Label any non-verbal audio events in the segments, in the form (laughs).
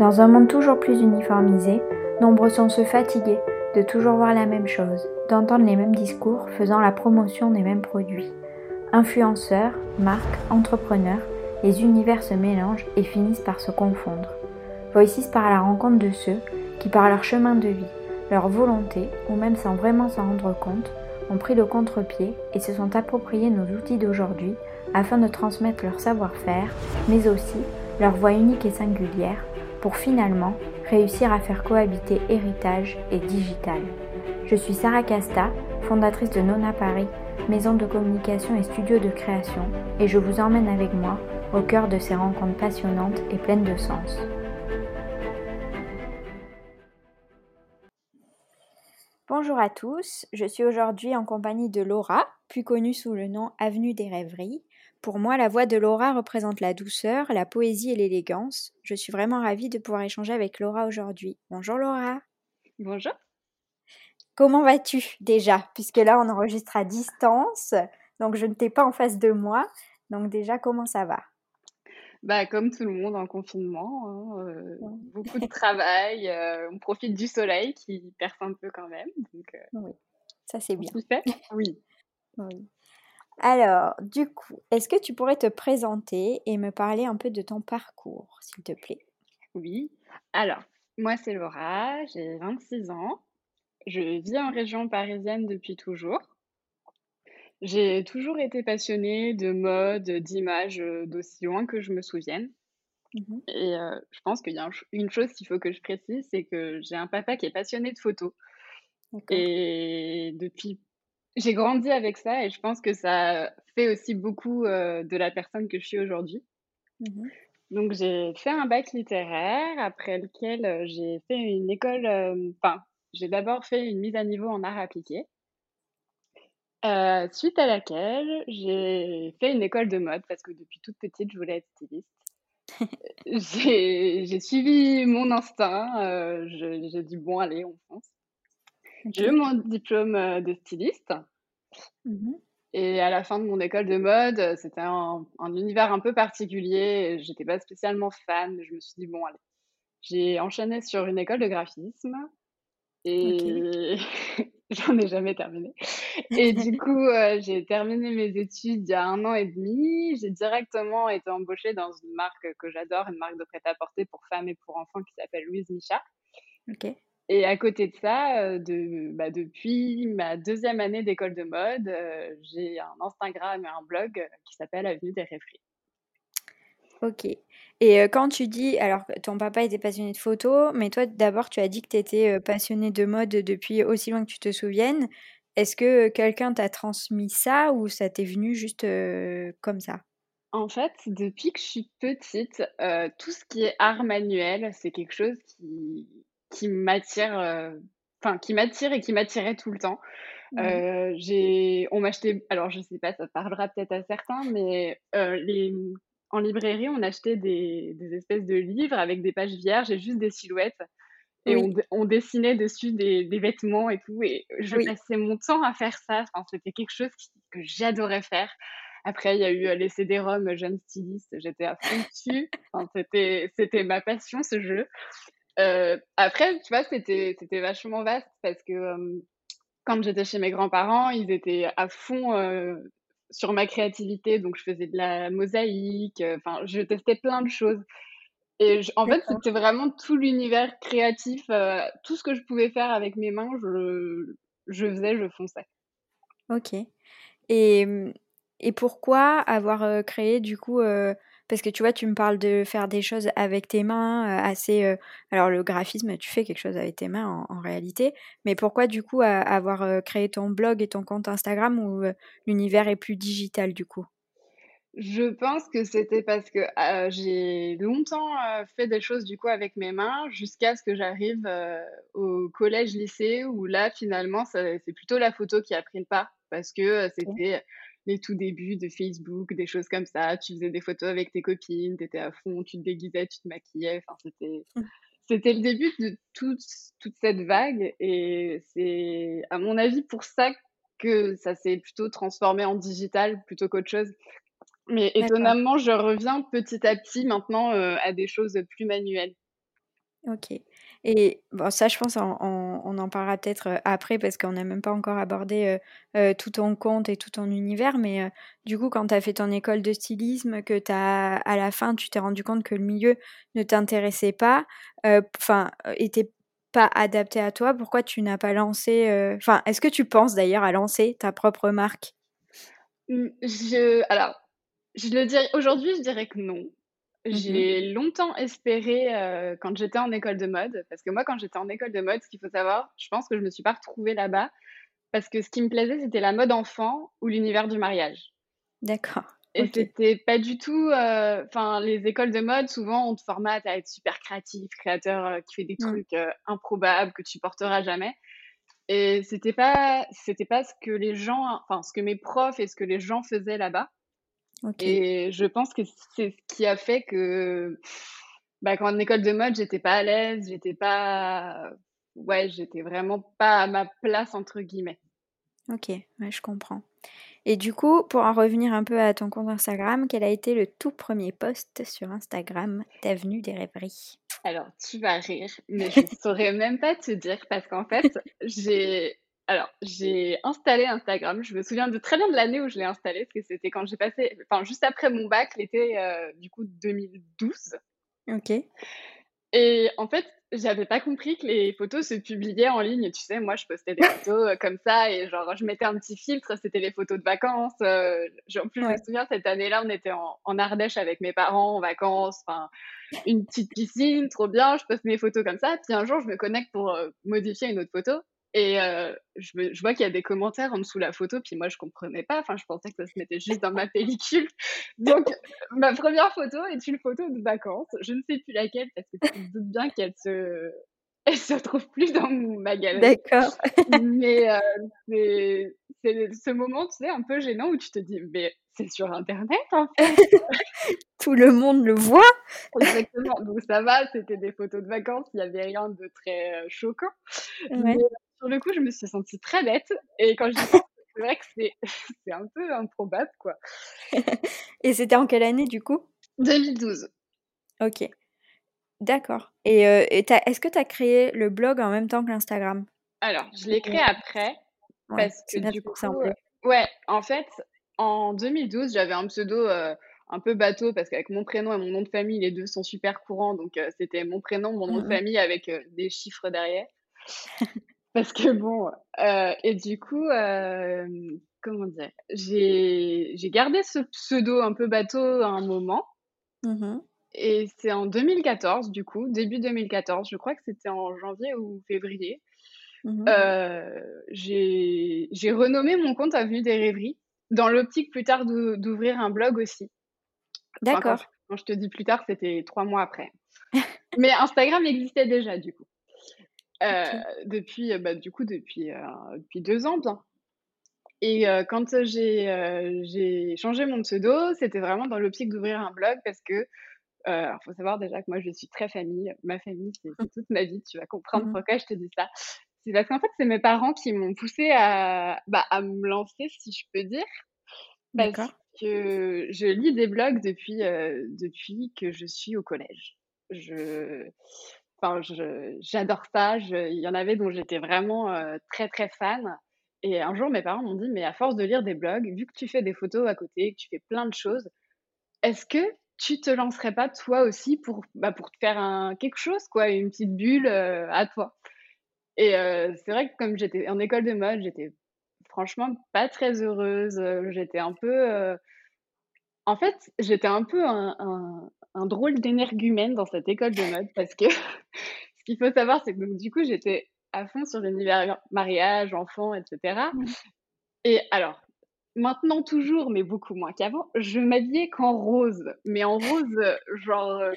Dans un monde toujours plus uniformisé, nombreux sont ceux fatigués de toujours voir la même chose, d'entendre les mêmes discours faisant la promotion des mêmes produits. Influenceurs, marques, entrepreneurs, les univers se mélangent et finissent par se confondre. Voici par la rencontre de ceux qui, par leur chemin de vie, leur volonté, ou même sans vraiment s'en rendre compte, ont pris le contre-pied et se sont appropriés nos outils d'aujourd'hui afin de transmettre leur savoir-faire, mais aussi leur voix unique et singulière, pour finalement réussir à faire cohabiter héritage et digital. Je suis Sarah Casta, fondatrice de Nona Paris, maison de communication et studio de création, et je vous emmène avec moi au cœur de ces rencontres passionnantes et pleines de sens. Bonjour à tous, je suis aujourd'hui en compagnie de Laura, plus connue sous le nom Avenue des Rêveries. Pour moi, la voix de Laura représente la douceur, la poésie et l'élégance. Je suis vraiment ravie de pouvoir échanger avec Laura aujourd'hui. Bonjour Laura. Bonjour. Comment vas-tu déjà? Puisque là, on enregistre à distance, donc je ne t'ai pas en face de moi. Donc déjà, comment ça va? Bah, comme tout le monde en confinement, hein, euh, beaucoup de travail, euh, on profite du soleil qui perce un peu quand même. Donc, euh, oui, ça c'est bien. Oui. oui. Alors, du coup, est-ce que tu pourrais te présenter et me parler un peu de ton parcours, s'il te plaît? Oui. Alors, moi c'est Laura, j'ai 26 ans. Je vis en région parisienne depuis toujours. J'ai toujours été passionnée de mode, d'image, d'aussi loin que je me souvienne. Mmh et je pense qu'il y a une chose qu'il faut que je précise, c'est que j'ai un papa qui est passionné de photos et depuis j'ai grandi avec ça et je pense que ça fait aussi beaucoup, de la personne que je suis aujourd'hui. Mmh Donc j'ai fait un bac littéraire après lequel, j'ai fait une école, enfin, j'ai d'abord fait une mise à niveau en arts appliqués. Euh, suite à laquelle j'ai fait une école de mode parce que depuis toute petite, je voulais être styliste. (laughs) j'ai suivi mon instinct, euh, j'ai dit: «Bon allez, on fonce». J'ai eu mon diplôme, euh, de styliste mmh et à la fin de mon école de mode, c'était un univers un peu particulier j'étais pas spécialement fan. Je me suis dit: «Bon allez». J'ai enchaîné sur une école de graphisme et (laughs) j'en ai jamais terminé. Et du coup, euh, j'ai terminé mes études il y a un an et demi. J'ai directement été embauchée dans une marque que j'adore, une marque de prêt-à-porter pour femmes et pour enfants qui s'appelle Louise Micha. Ok. Et à côté de ça, euh, de, bah, depuis ma deuxième année d'école de mode, euh, j'ai un Instagram et un blog qui s'appelle Avenue des Rêveries. Ok. Et quand tu dis, alors ton papa était passionné de photo, mais toi d'abord tu as dit que tu étais passionné de mode depuis aussi loin que tu te souviennes. Est-ce que quelqu'un t'a transmis ça ou ça t'est venu juste comme ça? En fait, depuis que je suis petite, tout ce qui est art manuel, c'est quelque chose qui, qui m'attire, enfin qui m'attire et qui m'attirait tout le temps. Mmh j'ai, on m'achetait, alors je sais pas, ça parlera peut-être à certains, mais les en librairie, on achetait des, des, espèces de livres avec des pages vierges et juste des silhouettes. Et on, on, dessinait dessus des, des, vêtements et tout. Et je passais mon temps à faire ça. Enfin, C'était quelque chose que j'adorais faire. Après, il y a eu les CD-ROM Jeune Styliste. J'étais à fond dessus. (laughs) Enfin, C'était ma passion, ce jeu. Euh, après, tu vois, c'était vachement vaste parce que euh, quand j'étais chez mes grands-parents, ils étaient à fond euh, sur ma créativité. Donc, je faisais de la mosaïque, enfin, je testais plein de choses. Et en fait, c'était vraiment tout l'univers créatif, tout ce que je pouvais faire avec mes mains, je, je faisais, je fonçais. Ok. Et, et pourquoi avoir créé du coup parce que tu vois, tu me parles de faire des choses avec tes mains, euh, assez. Euh, alors, le graphisme, tu fais quelque chose avec tes mains en, réalité. Mais pourquoi, du coup, avoir euh, créé ton blog et ton compte Instagram où l'univers est plus digital, du coup? Je pense que c'était parce que j'ai longtemps fait des choses, du coup, avec mes mains, jusqu'à ce que j'arrive au collège-lycée, où là, finalement, c'est plutôt la photo qui a pris le pas. Parce que c'était les tout débuts de Facebook, des choses comme ça. Tu faisais des photos avec tes copines, tu étais à fond, tu te déguisais, tu te maquillais. Enfin, c'était, mmh. c'était le début de toute, toute cette vague. Et c'est, à mon avis, pour ça que ça s'est plutôt transformé en digital plutôt qu'autre chose. Mais étonnamment, je reviens petit à petit maintenant euh, à des choses plus manuelles. OK et bon ça je pense on en parlera peut-être, après parce qu'on n'a même pas encore abordé, heu heu, tout ton compte et tout ton univers mais du coup quand tu as fait ton école de stylisme, que tu as à la fin tu t'es rendu compte que le milieu ne t'intéressait pas, enfin était pas adapté à toi, pourquoi tu n'as pas lancé, enfin est-ce que tu penses d'ailleurs à lancer ta propre marque? Mmh, je alors, je le dirais aujourd'hui, je dirais que non. J'ai longtemps espéré, heu, quand j'étais en école de mode, parce que moi quand j'étais en école de mode, ce qu'il faut savoir, je pense que je me suis pas retrouvée là-bas, parce que ce qui me plaisait, c'était la mode enfant ou l'univers du mariage. D'accord, Et c'était pas du tout, heu enfin les écoles de mode souvent on te formate à être super créatif, créateur, heu, qui fait des trucs, improbables que tu porteras jamais. Et c'était pas c'était pas ce que les gens enfin ce que mes profs et ce que les gens faisaient là-bas Et je pense que c'est ce qui a fait que, bah, qu'en école de mode, j'étais pas à l'aise, j'étais pas ouais, j'étais vraiment pas «à ma place» entre guillemets. OK, ouais, je comprends et du coup, pour en revenir un peu à ton compte Instagram, quel a été le tout 1er post sur Instagram d'avenue des rêveries? Alors tu vas rire, mais je saurais même pas te dire parce qu'en fait, j'ai alors j'ai installé Instagram, je me souviens de très bien de l'année où je l'ai installé, parce que c'était quand j'ai passé enfin juste après mon bac, l'été, heu, du coup 2012 OK. et en fait, j'avais pas compris que les photos se publiaient en ligne. Tu sais, moi je postais des photos, heu, comme ça et genre je mettais un petit filtre, c'était les photos de vacances, heu, j en plus je me souviens cette année-là, on était en en Ardèche avec mes parents en vacances, enfin une petite piscine, trop bien, je poste mes photos comme ça, puis un jour je me connecte pour, heu, modifier une autre photo et heu, je me je vois qu'il y a des commentaires en dessous la photo, puis moi je comprenais pas, enfin je pensais que ça se mettait juste dans ma pellicule. Donc ma 1re photo est une photo de vacances, je ne sais plus laquelle parce que tu te doutes bien qu'elle se elle se trouve plus dans ma galerie. D'accord. Mais heu, c'est c'est ce moment, tu sais, un peu gênant où tu te dis: «Mais c'est sur internet en fait!» (laughs) Tout le monde le voit? Exactement, donc ça va, c'était des photos de vacances, il y avait rien de très, heu, choquant. Mais Ouais. Sur le coup, je me suis sentie très bête et quand j'y pense, c'est vrai que c'est (laughs) c'est un peu improbable quoi. (laughs) Et c'était en quelle année du coup? 2012. OK. D'accord et as est-ce que tu as créé le blog en même temps que l'Instagram? Alors, je l'ai créé après ouais, parce que du coup, semblait. ouais, en fait, en 2012, j'avais un pseudo, heu, un peu bateau parce qu'avec mon prénom et mon nom de famille, les 2 sont super courants, donc heu, c'était mon prénom, mon nom Mmh de mh. famille avec, des chiffres derrière. Parce que bon, heu et du coup, hem, comment dire? J'ai j'ai gardé ce pseudo un peu bateau à un moment Mmh mh. et c'est en 2014 du coup, début 2014, je crois que c'était en janvier ou février, Mmh mh. heu, j'ai j'ai renommé mon compte Avenue des Rêveries, dans l'optique plus tard d'ou d'ouvrir un blog aussi. Enfin quand je D'accord. quand je te dis plus tard, c'était 3 mois après. (laughs) Mais Instagram existait déjà du coup, OK. depuis, bah, du coup depuis, heu, depuis 2 ans bien et quand, j'ai, changé mon pseudo, c'était vraiment dans l'optique d'ouvrir un blog parce que, alors faut savoir déjà que moi je suis très famille, ma famille c'est c'est toute ma vie, tu vas comprendre Mmh mh. pourquoi je te dis ça. C'est parce qu'en fait, c'est mes parents qui m'ont poussée à, bah, à me lancer si je peux dire, parce que je lis des blogs depuis, depuis que je suis au collège. Je enfin j'adore ça, il y en avait dont j'étais vraiment, heu, très, très fan. Et un jour mes parents m'ont dit: «Mais à force de lire des blogs, vu que tu fais des photos à côté, que tu fais plein de choses, est-ce que tu te lancerais pas toi aussi pour, bah, pour te faire un quelque chose quoi, une petite bulle, heu, à toi?» et heu, c'est vrai que comme j'étais en école de mode, j'étais franchement pas très heureuse, heu, j'étais un peu, en fait, j'étais un peu un un drôle d'énergumène dans cette école de mode parce que (laughs) ce qu'il faut savoir, c'est que donc du coup, j'étais à fond sur l'univers mariage, enfant et cetera Mmh. et alors, maintenant toujours, mais beaucoup moins qu'avant, je m'habillais qu'en rose, mais en rose, heu, genre, heu,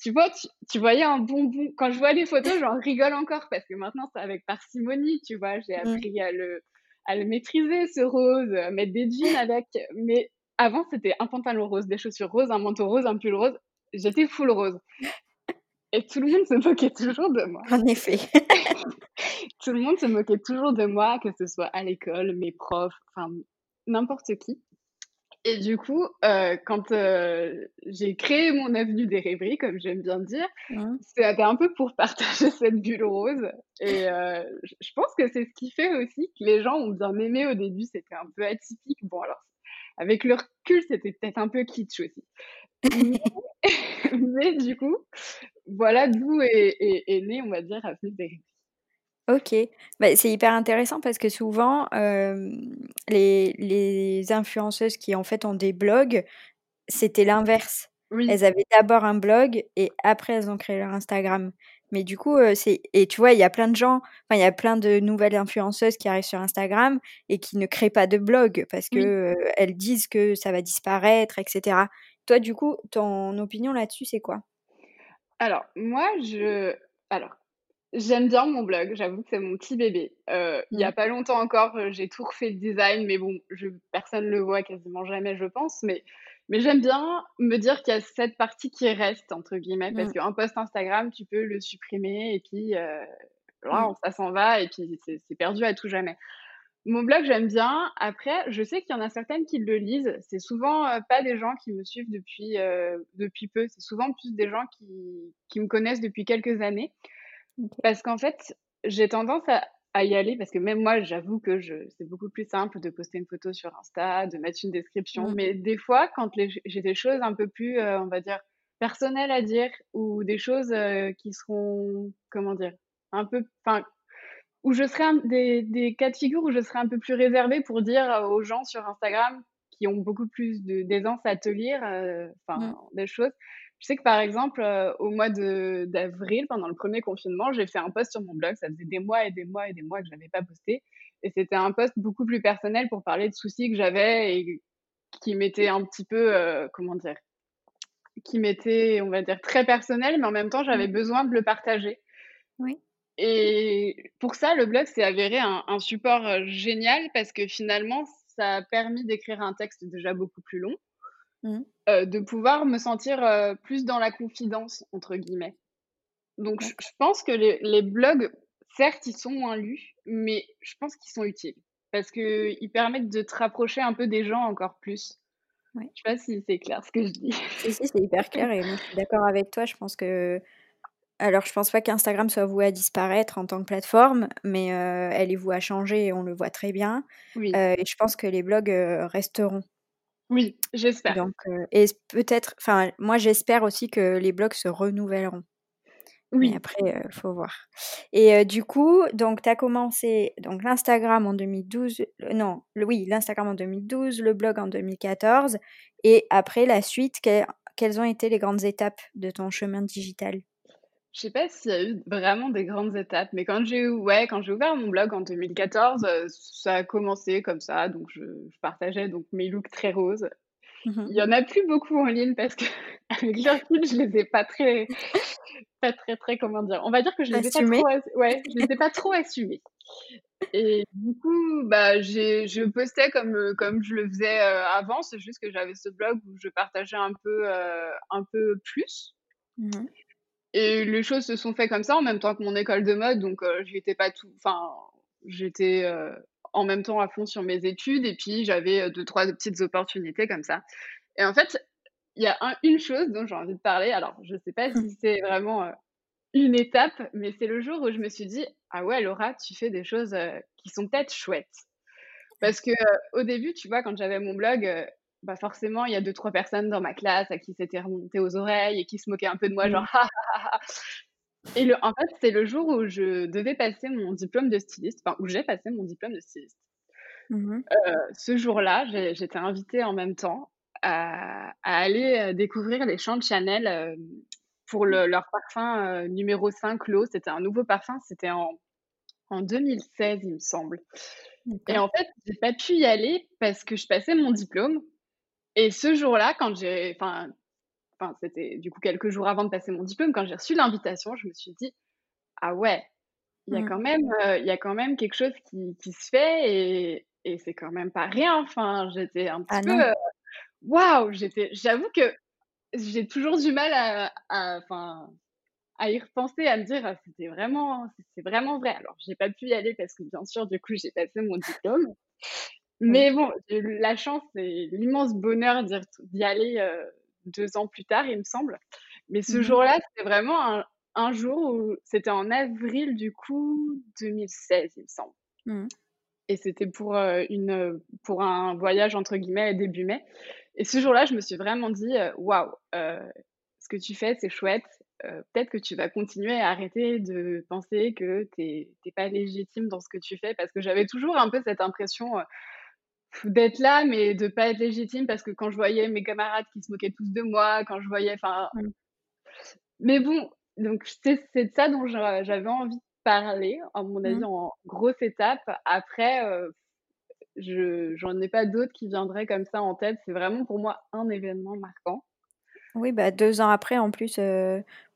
tu vois, tu tu voyais un bonbon quand je vois les photos, j'en rigole encore parce que maintenant c'est avec parcimonie, tu vois? J'ai Mmh. appris à le à le maîtriser ce rose, à mettre des jeans avec, mais avant c'était un pantalon rose, des chaussures roses, un manteau rose, un pull rose, j'étais full rose et tout le monde se moquait toujours de moi. En effet. (laughs) Tout le monde se moquait toujours de moi, que ce soit à l'école, mes profs, enfin n'importe qui Et du coup, heu, quand, heu, j'ai créé mon avenue des rêveries, comme j'aime bien dire, Mmh. c'était un peu pour partager (laughs) cette bulle rose et je je pense que c'est ce qui fait aussi que les gens ont bien aimé au début, c'était un peu atypique. Bon alors, avec le recul, c'était peut-être un peu kitsch aussi. (laughs) Mais du coup, voilà d'où est est est née, on va dire, Avenue des rêveries. OK. Bah, c'est hyper intéressant parce que souvent, hem, les les influenceuses qui, en fait, ont des blogs, c'était l'inverse. Oui. Elles avaient d'abord un blog et après elles ont créé leur Instagram. Mais du coup, heu, c'est et tu vois, il y a plein de gens enfin, il y a plein de nouvelles influenceuses qui arrivent sur Instagram et qui ne créent pas de blog parce que, Oui. heu, elles disent que ça va disparaître et cetera. Toi, du coup, ton opinion là-dessus, c'est quoi? Alors, moi, je alors, j'aime bien mon blog, j'avoue que c'est mon petit bébé. Heu, il y Mmh. a pas longtemps encore, heu, j'ai tout refait le design, mais bon, je personne le voit quasiment jamais, je pense, mais mais j'aime bien me dire qu'il y a cette partie qui «reste» entre guillemets, parce Mmh. qu'un post Instagram, tu peux le supprimer et puis, heu, Mmh. waouh, ça s'en va et puis c'est perdu à tout jamais. Mon blog, j'aime bien. Après, je sais qu'il y en a certaines qui le lisent. C'est souvent, heu, pas des gens qui me suivent depuis, heu, depuis peu. C'est souvent plus des gens qui qui me connaissent depuis quelques années. Parce qu'en fait, j'ai tendance à à y aller parce que même moi, j'avoue que c'est beaucoup plus simple de poster une photo sur Insta, de mettre une description. Mmh. Mais des fois, quand j'ai des choses un peu plus, heu, on va dire, personnelles à dire ou des choses, qui seront, comment dire? Un peu enfin, où je serai un des des cas de figure où je serai un peu plus réservée pour dire, heu, aux gens sur Instagram qui ont beaucoup plus d'aisance à te lire, heu, Mmh. enfin, des choses. Je sais que, par exemple, heu, au mois d'avril, pendant le premier confinement, j'ai fait un post sur mon blog. Ça faisait des mois et des mois et des mois que je n'avais pas posté et c'était un post beaucoup plus personnel pour parler de soucis que j'avais et qui m'étaient un petit peu, comment dire? Qui m'étaient, on va dire, très personnels, mais en même temps, j'avais Mmh. besoin de le partager. Oui. Et pour ça, le blog s'est avéré un un support, heu, génial parce que finalement, ça a permis d'écrire un texte déjà beaucoup plus long, Mmh. heu, de pouvoir me sentir, heu, plus dans la «confidence» entre guillemets. Donc je pense que les les blogs, certes, ils sont moins lus, mais je pense qu'ils sont utiles parce qu'ils permettent de te rapprocher un peu des gens encore plus. Ouais. Je sais pas si c'est clair ce que je dis? Si, si, c'est hyper clair et moi je suis d'accord avec toi. Je pense que alors je pense pas qu'Instagram soit voué à disparaître en tant que plateforme, mais heu, elle est vouée à changer et on le voit très bien. Oui, Heu et je pense que les blogs, heu, resteront. oui, j'espère. Donc et peut-être enfin moi j'espère aussi que les blogs se renouvelleront. Mais Oui. après, heu, faut voir. Et du coup, donc tu as commencé donc l'Instagram en 2012, heu, non, le oui, l'Instagram en 2012, le blog en 2014 et après la suite, que quelles ont été les grandes étapes de ton chemin digital? Je sais pas s'il y a eu vraiment des grandes étapes, mais quand j'ai ouais, quand j'ai ouvert mon blog en 2014, heu, ça a commencé comme ça, donc je je partageais donc mes looks très roses. Mmh mh. Il y en a plus beaucoup en ligne parce qu'avec (laughs) le recul, je les ai pas très pas très, très, comment dire? On va dire que je les ai pas trop ouais, je les ai pas trop assumées et du coup, bah, j'ai je postais comme, comme je le faisais, heu, avant, c'est juste que j'avais ce blog où je partageais un peu, heu, un peu plus Mmh mh. Et les choses se sont fait comme ça en même temps que mon école de mode, donc heu, j'étais pas tout enfin, j'étais, heu, en même temps à fond sur mes études et puis j'avais, heu, 2-3 petites opportunités comme ça. Et en fait, il y a un une chose dont j'ai envie de parler, alors je sais pas si c'est (laughs) vraiment, heu, une étape, mais c'est le jour où je me suis dit: «Ah ouais Laura, tu fais des choses, qui sont peut-être chouettes». Parce que, au début, tu vois, quand j'avais mon blog, bah, forcément, il y a deux trois personnes dans ma classe à qui c'était remonté aux oreilles et qui se moquaient un peu de moi, genre: Mmh. Et le en fait, c'est le jour où je devais passer mon diplôme de styliste, enfin, où j'ai passé mon diplôme de styliste. Mmh mh. Heu, ce jour-là, j'étais invitée en même temps à à aller, heu, découvrir les champs de Chanel, hem, pour le leur parfum, numéro 5 L'Eau. C'était un nouveau parfum, c'était en en 2016, il me semble. Et en fait, j'ai pas pu y aller parce que je passais mon diplôme et ce jour-là, quand j'ai enfin enfin, c'était du coup quelques jours avant de passer mon diplôme, quand j'ai reçu l'invitation, je me suis dit: «Ah ouais, il y a Mmh. quand même, il y a quand même quelque chose qui qui se fait et et c'est quand même pas rien». Enfin, j'étais un petit Ah peu, heu, waouh! J'étais j'avoue que j'ai toujours du mal à à y repenser, à me dire: «Ah, c'était vraiment c'est c'est vraiment vrai». Alors j'ai pas pu y aller parce que bien sûr, du coup, j'ai passé mon diplôme Mais bon, la chance et l'immense bonheur d'y aller, deux ans plus tard, il me semble. Mais ce mmh jour-là, c'était vraiment un jour où c'était en avril, du coup, 2016, il me semble. Mmh. Et c'était pour, une, pour un voyage entre guillemets début mai et ce jour-là, je me suis vraiment dit, «Waouh, ce que tu fais, c'est chouette, peut-être que tu vas continuer à arrêter de penser que tu n'es pas légitime dans ce que tu fais». Parce que j'avais toujours un peu cette impression, d'être là, mais de pas être légitime parce que quand je voyais mes camarades qui se moquaient tous de moi, quand je voyais enfin mmh. mais bon, donc c'est de ça dont j'avais envie de parler, à mon avis, mmh. en grosse étape. Après, je j'en ai pas d'autres qui viendraient comme ça en tête. C'est vraiment pour moi un événement marquant. Oui, bah, deux ans après, en plus,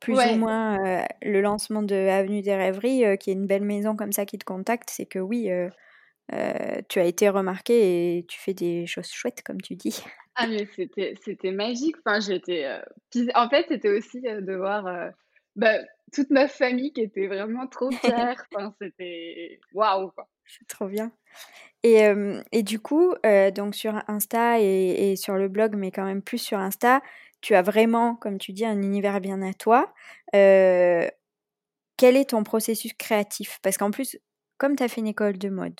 plus ou moins, le lancement de Avenue des Rêveries, qui est une belle maison comme ça qui te contacte, c'est que oui, tu as été remarqué et tu fais des choses chouettes, comme tu dis. Ah mais c'était c'était magique. Enfin, j'étais, en fait, c'était aussi, de voir, bah, toute ma famille qui était vraiment trop (laughs) fière. Enfin, c'était waouh. C'est trop bien. Et, et du coup, donc sur Insta et, et, sur le blog, mais quand même plus sur Insta, tu as vraiment, comme tu dis, un univers bien à toi. quel est ton processus créatif? Parce qu'en plus, comme tu as fait une école de mode,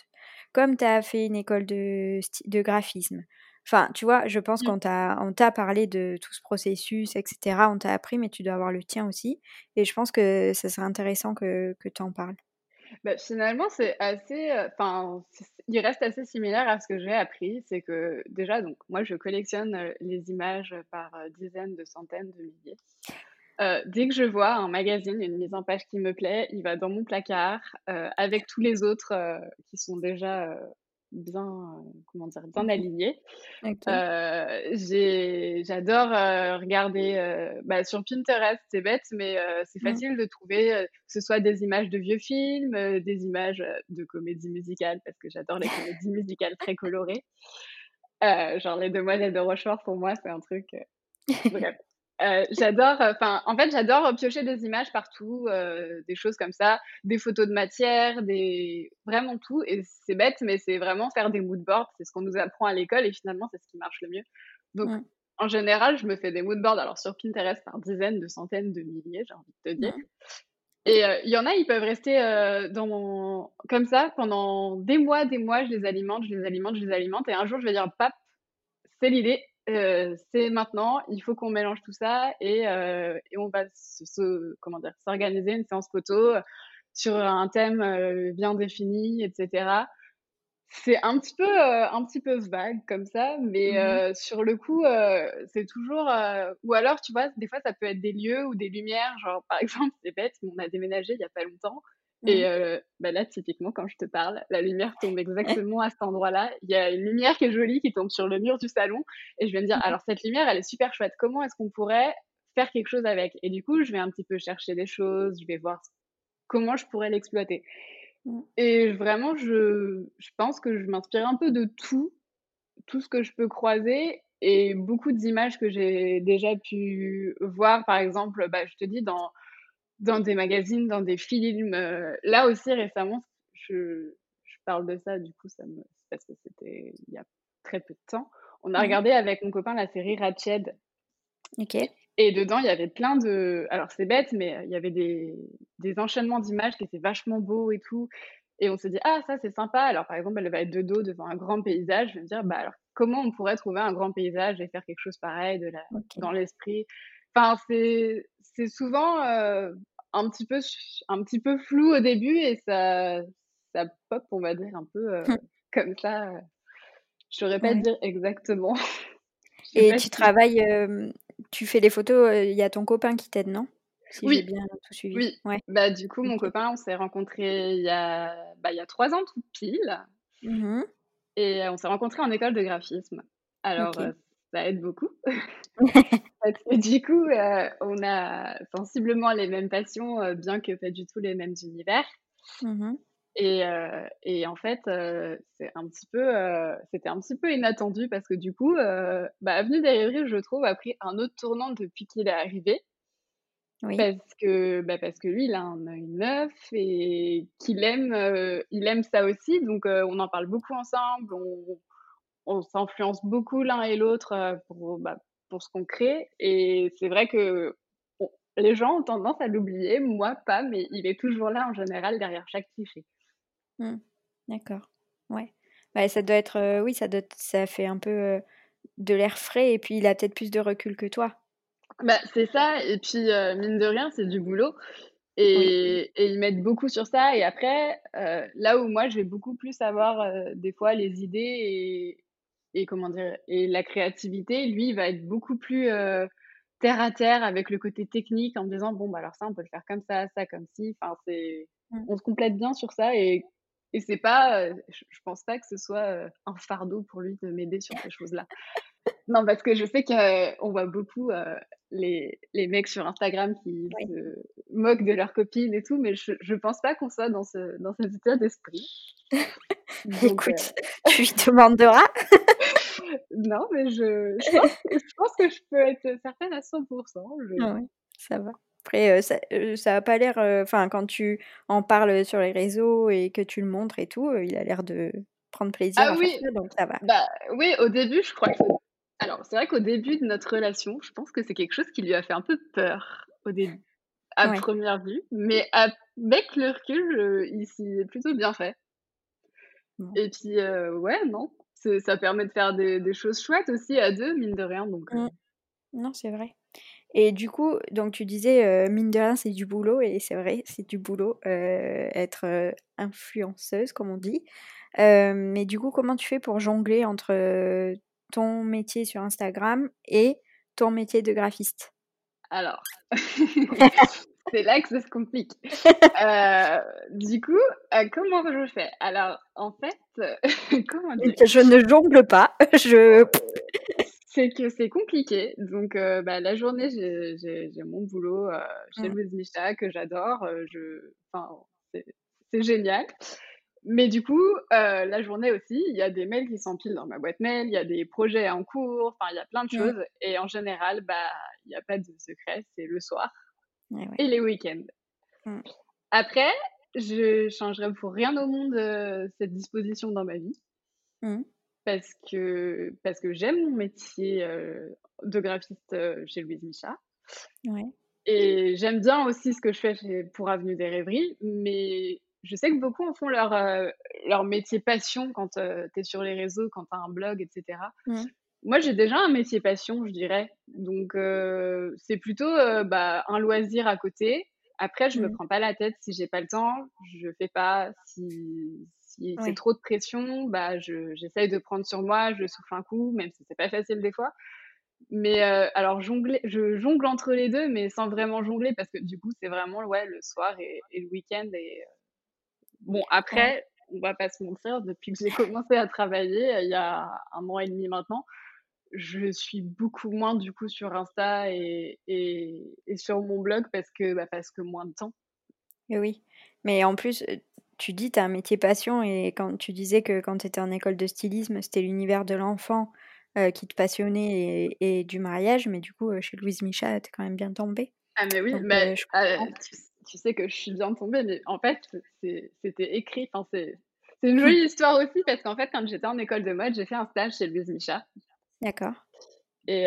comme tu as fait une école de, de graphisme, Enfin, tu vois, je pense mmh. qu'on t'a parlé de tout ce processus, etc. On t'a appris, mais tu dois avoir le tien aussi. Et je pense que ça serait intéressant que, que tu en parles. Bah, finalement, c'est assez. Euh, enfin, il reste assez similaire à ce que j'ai appris. C'est que déjà, donc, moi, je collectionne euh, les images par euh, dizaines, de centaines, de milliers. Dès que je vois un magazine, une mise en page qui me plaît, il va dans mon placard avec tous les autres qui sont déjà bien, euh, comment dire, bien aligné. Euh, j'adore euh, regarder bah, sur Pinterest, c'est bête, mais c'est mmh. facile de trouver que ce soit des images de vieux films, des images de comédies musicales, parce que j'adore les (laughs) comédies musicales très colorées. genre Les Demoiselles de Rochefort, pour moi, c'est un truc. Bref. Euh, j'adore, enfin, en fait, j'adore piocher des images partout, euh, des choses comme ça, des photos de matière, des vraiment tout. Et c'est bête, mais c'est vraiment faire des moodboards. C'est ce qu'on nous apprend à l'école et finalement, c'est ce qui marche le mieux. Donc, en général, je me fais des moodboards, alors sur Pinterest par dizaines, de centaines, de milliers, j'ai envie de te dire. Et euh, il y en a, ils peuvent rester dans mon... comme ça pendant des mois, des mois. Je les alimente, je les alimente, je les alimente. Et un jour, je vais dire, pap, c'est l'idée c'est maintenant, il faut qu'on mélange tout ça et, et on va se, comment dire, s'organiser une séance photo sur un thème bien défini, etc. C'est un petit peu, un petit peu vague comme ça, mais mmh sur le coup, c'est toujours. ou alors, tu vois, des fois, ça peut être des lieux ou des lumières. Genre, par (laughs) exemple, c'est bête, on a déménagé il y a pas longtemps et mmh. bah là, typiquement, quand je te parle, la lumière tombe exactement à cet endroit-là. Il y a une lumière qui est jolie qui tombe sur le mur du salon. Et je vais me dire, mmh alors cette lumière, elle est super chouette. Comment est-ce qu'on pourrait faire quelque chose avec? Et du coup, je vais un petit peu chercher des choses, je vais voir comment je pourrais l'exploiter. Mmh. Et vraiment, je, je pense que je m'inspire un peu de tout, tout ce que je peux croiser et beaucoup d'images que j'ai déjà pu voir. Par exemple, bah, je te dis, dans dans des magazines, dans des films. Euh, là aussi, récemment, je, je, parle de ça, du coup, ça me, parce que c'était il y a très peu de temps. On a mmh regardé avec mon copain la série Ratched. Ok. Et dedans, il y avait plein de. Alors, c'est bête, mais il y avait des, des enchaînements d'images qui étaient vachement beaux et tout. Et on s'est dit, ah, ça, c'est sympa. Alors, par exemple, elle va être de dos devant un grand paysage. Je vais me dire, bah, alors, comment on pourrait trouver un grand paysage et faire quelque chose pareil de la... dans l'esprit? Enfin, c'est souvent euh, un, petit peu, un petit peu flou au début et ça, ça pop, on va dire, un peu euh, comme ça. Je saurais pas dire exactement. (laughs) et tu travailles, tu fais les photos, il y a ton copain qui t'aide, non? Si oui. bien tout suivi. Oui. Ouais. Bah, du coup, mon copain, on s'est rencontrés il y a, bah, il y a trois ans tout pile. Mmh et on s'est rencontrés en école de graphisme. Alors, ça aide beaucoup. (laughs) (laughs) Parce que du coup, euh, on a sensiblement les mêmes passions, euh, bien que pas du tout les mêmes univers. Mmh et, euh, et, en fait, c'est un petit peu, c'était un petit peu inattendu parce que du coup, bah, Avenue Rêveries, je trouve, a pris un autre tournant depuis qu'il est arrivé. Parce que, bah, parce que lui, il a un œil neuf et qu'il aime, il aime ça aussi. Donc, on en parle beaucoup ensemble. On, on s'influence beaucoup l'un et l'autre pour, bah, pour ce qu'on crée. Et c'est vrai que les gens ont tendance à l'oublier, moi pas, mais il est toujours là en général derrière chaque cliché. Mmh. D'accord. Ouais. Bah, ça doit être, oui, ça doit, ça fait un peu de l'air frais et puis il a peut-être plus de recul que toi. Bah, c'est ça, et puis mine de rien, c'est du boulot. Et, et, ils mettent beaucoup sur ça. Et après, là où moi, je vais beaucoup plus avoir des fois les idées et, et, comment dire, et la créativité, lui, va être beaucoup plus terre à terre avec le côté technique en me disant bon bah alors ça on peut le faire comme ça ça comme ci enfin c'est mmh. on se complète bien sur ça et et c'est pas je, pense pas que ce soit un fardeau pour lui de m'aider sur ces choses là (laughs) non parce que je sais qu'on voit beaucoup les, les mecs sur Instagram qui se moquent de leurs copines et tout mais je, je pense pas qu'on soit dans ce dans cet état d'esprit (laughs) écoute (laughs) tu lui demanderas non, mais je, je, pense, que je peux être certaine à 100%. Ah ça va. Après, ça, ça a pas l'air. Enfin, quand tu en parles sur les réseaux et que tu le montres et tout, il a l'air de prendre plaisir ah à oui. ça, donc ça va. Bah, oui, au début, je crois que. Alors, c'est vrai qu'au début de notre relation, je pense que c'est quelque chose qui lui a fait un peu peur au début, à première vue. Mais avec le recul, il s'y est plutôt bien fait. Et puis, ouais, non, ça permet de faire des, choses chouettes aussi à deux, mine de rien. Donc, mmh. Non, c'est vrai. Et du coup, donc tu disais, mine de rien, c'est du boulot, et c'est vrai, c'est du boulot, être influenceuse, comme on dit. mais du coup, comment tu fais pour jongler entre ton métier sur Instagram et ton métier de graphiste Alors, (laughs) c'est là que ça se complique. Euh, du coup, euh, comment je fais? Alors, en fait, (laughs) comment dire? Je ne jongle pas. Je... (laughs) c'est que c'est compliqué. Donc, euh, bah, la journée, j'ai mon boulot chez mmh. Louise que j'adore. je... enfin, c'est génial. Mais du coup, la journée aussi, il y a des mails qui s'empilent dans ma boîte mail, il y a des projets en cours, enfin, il y a plein de mmh. choses. Et en général, bah, il n'y a pas de secret, c'est le soir et les week-ends. Mmh. Après, je changerai pour rien au monde euh, cette disposition dans ma vie. Mmh. Parce que, parce que j'aime mon métier euh, de graphiste euh, chez Louise Micha. Et j'aime bien aussi ce que je fais pour Avenue des Rêveries, mais je sais que beaucoup en font leur, leur métier passion quand tu es sur les réseaux, quand tu as un blog, etc. Moi, j'ai déjà un métier passion, je dirais. Donc, euh, c'est plutôt euh, bah, un loisir à côté. Après, je ne me prends pas la tête si j'ai pas le temps. Je fais pas. Si, si c'est trop de pression, bah, j'essaye de prendre sur moi. Je souffle un coup, même si c'est pas facile des fois. Mais euh, alors, jongler, je jongle entre les deux, mais sans vraiment jongler parce que du coup, c'est vraiment ouais, le soir et, le week-end. Et bon, après, on va pas se mentir, depuis que j'ai (laughs) commencé à travailler il y a un an et demi maintenant, je suis beaucoup moins du coup sur Insta et, et, sur mon blog parce que, bah, parce que moins de temps. Et oui, mais en plus, tu dis tu as un métier passion et quand tu disais que quand tu étais en école de stylisme, c'était l'univers de l'enfant qui te passionnait et, du mariage, mais du coup, chez Louise Micha, tu es quand même bien tombée. Ah, mais oui, mais, ah, tu, sais que je suis bien tombée, mais en fait, c'était écrit. Enfin, c'est une (laughs) jolie histoire aussi parce qu'en fait, quand j'étais en école de mode, j'ai fait un stage chez Louise Micha. D'accord. Et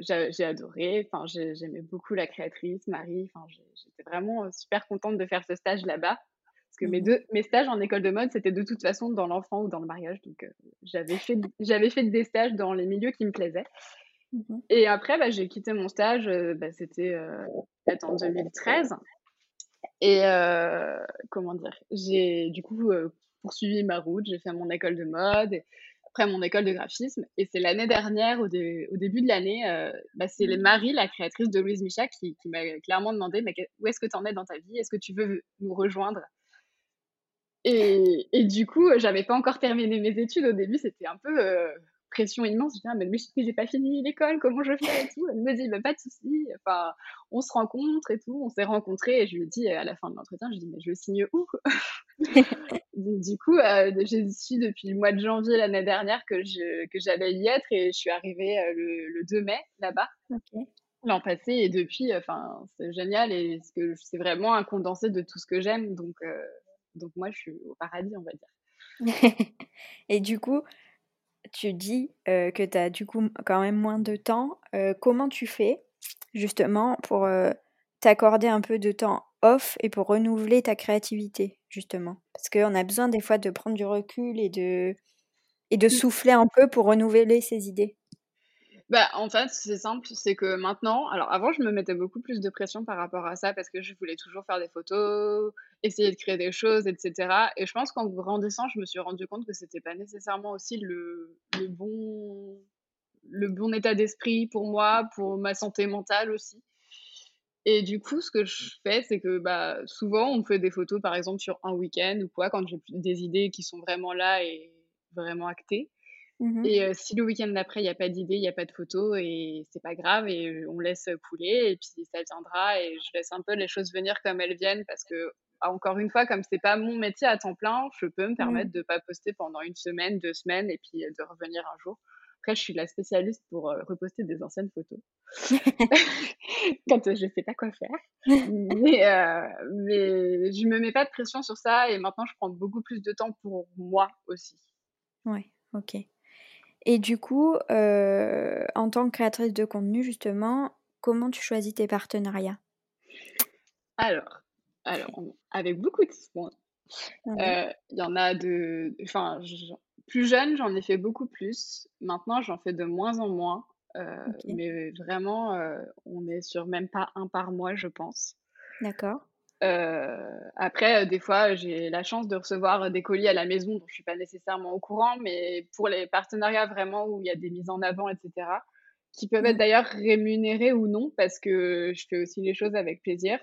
j'ai adoré, enfin, j'aimais beaucoup la créatrice, Marie, enfin, j'étais vraiment super contente de faire ce stage là-bas. Parce que mes, mmh deux, mes stages en école de mode, c'était de toute façon dans l'enfant ou dans le mariage. Donc, j'avais fait, fait des stages dans les milieux qui me plaisaient. Mmh Et après, bah, j'ai quitté mon stage, bah, c'était en 2013. Et comment dire, j'ai du coup poursuivi ma route, j'ai fait mon école de mode. Et, après mon école de graphisme. Et c'est l'année dernière, au, début de l'année, euh, bah, c'est mmh. Marie, la créatrice de Louise Micha, qui, m'a clairement demandé mais où est-ce que tu en es dans ta vie? Est-ce que tu veux nous rejoindre? Et, et, du coup, j'avais pas encore terminé mes études. Au début, c'était un peu euh, pression immense. Je dis, ah, mais, j'ai pas fini l'école, comment je fais et tout. Elle me dit, bah, pas de souci. Enfin, on se rencontre et tout. On s'est rencontrés et je lui dis à la fin de l'entretien, je dis, mais je signe où? (laughs) Du coup, euh, j'ai su depuis le mois de janvier l'année dernière que je que j'allais y être et je suis arrivée euh, le, 2 mai là-bas. L'an passé et depuis, enfin, c'est génial et c'est vraiment un condensé de tout ce que j'aime. Donc, euh, donc moi, je suis au paradis, on va dire. (laughs) et du coup, tu dis que tu as du coup quand même moins de temps. comment tu fais justement pour t'accorder un peu de temps off et pour renouveler ta créativité justement? Parce qu'on a besoin des fois de prendre du recul et de, et de mmh. souffler un peu pour renouveler ses idées. Bah, en fait, c'est simple, c'est que maintenant alors avant, je me mettais beaucoup plus de pression par rapport à ça parce que je voulais toujours faire des photos, essayer de créer des choses etc. et je pense qu'en grandissant, je me suis rendu compte que c'était pas nécessairement aussi le le bon le bon état d'esprit pour moi, pour ma santé mentale aussi. Et du coup, ce que je fais, c'est que, bah, souvent, on fait des photos, par exemple, sur un week-end ou quoi, quand j'ai des idées qui sont vraiment là et vraiment actées. Mmh et si le week-end d'après, il y a pas d'idée, il y a pas de photos et c'est pas grave et on laisse couler et puis ça viendra et je laisse un peu les choses venir comme elles viennent parce que, encore une fois, comme c'est pas mon métier à temps plein, je peux me mmh. permettre de pas poster pendant une semaine, deux semaines et puis de revenir un jour. Après, je suis la spécialiste pour reposter des anciennes photos (laughs) quand je sais pas quoi faire. Mais, euh, mais je me mets pas de pression sur ça et maintenant, je prends beaucoup plus de temps pour moi aussi. Ouais, OK. Et du coup, euh, en tant que créatrice de contenu, justement, comment tu choisis tes partenariats? Alors, alors avec beaucoup de soins. Euh, il y en a de. Enfin, plus jeune, j'en ai fait beaucoup plus. Maintenant, j'en fais de moins en moins. Euh, mais vraiment, on est sur même pas un par mois, je pense. D'accord. Euh, après, euh, des fois, j'ai la chance de recevoir des colis à la maison dont je suis pas nécessairement au courant, mais pour les partenariats vraiment où il y a des mises en avant, etc., qui peuvent être mmh. d'ailleurs rémunérés ou non, parce que je fais aussi les choses avec plaisir.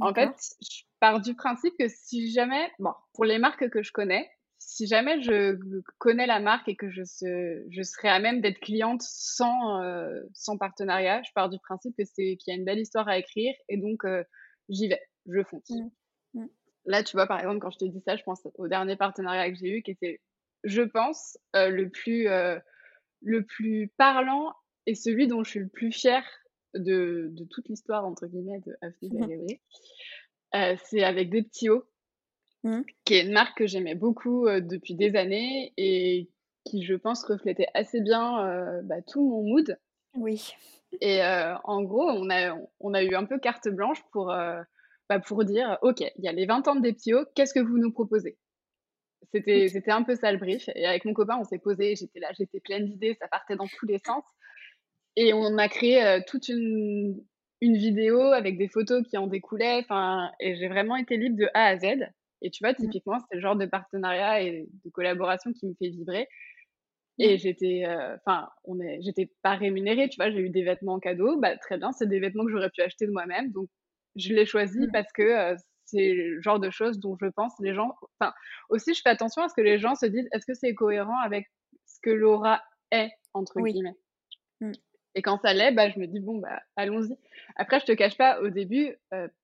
En fait, je pars du principe que si jamais, bon, pour les marques que je connais, si jamais je connais la marque et que je, je serais à même d'être cliente sans, euh, sans partenariat, je pars du principe que c'est qu'il y a une belle histoire à écrire et donc j'y vais je fonce. Mmh. Mmh. Là, tu vois, par exemple, quand je te dis ça, je pense au dernier partenariat que j'ai eu qui était, je pense, euh, le, plus, euh, le plus parlant et celui dont je suis le plus fière de, de toute l'histoire, entre guillemets, de Afni mmh. euh, c'est avec des petits hauts, qui est une marque que j'aimais beaucoup depuis des années et qui, je pense, reflétait assez bien bah, tout mon mood. Oui. Et en gros, on a, on a eu un peu carte blanche pour bah, pour dire OK, il y a les 20 ans de Deptio, qu'est-ce que vous nous proposez? C'était c'était un peu ça le brief. Et avec mon copain, on s'est posé, j'étais là, j'étais pleine d'idées, ça partait dans tous les sens. Et on a créé euh, toute une, une vidéo avec des photos qui en découlaient. Enfin, et j'ai vraiment été libre de A à Z. Et tu vois, mmh. typiquement, c'est le genre de partenariat et de collaboration qui me fait vibrer. Et mmh. j'étais, euh, enfin, on est, j'étais pas rémunérée, tu vois, j'ai eu des vêtements en cadeau, bah très bien, c'est des vêtements que j'aurais pu acheter de moi-même, donc je l'ai choisi mmh. parce que c'est le genre de choses dont je pense les gens. Enfin, aussi, je fais attention à ce que les gens se disent est-ce que c'est cohérent avec ce que Laura est, entre guillemets? Mmh. Et quand ça l'est, bah, je me dis bon, bah, allons-y. Après, je te cache pas, au début,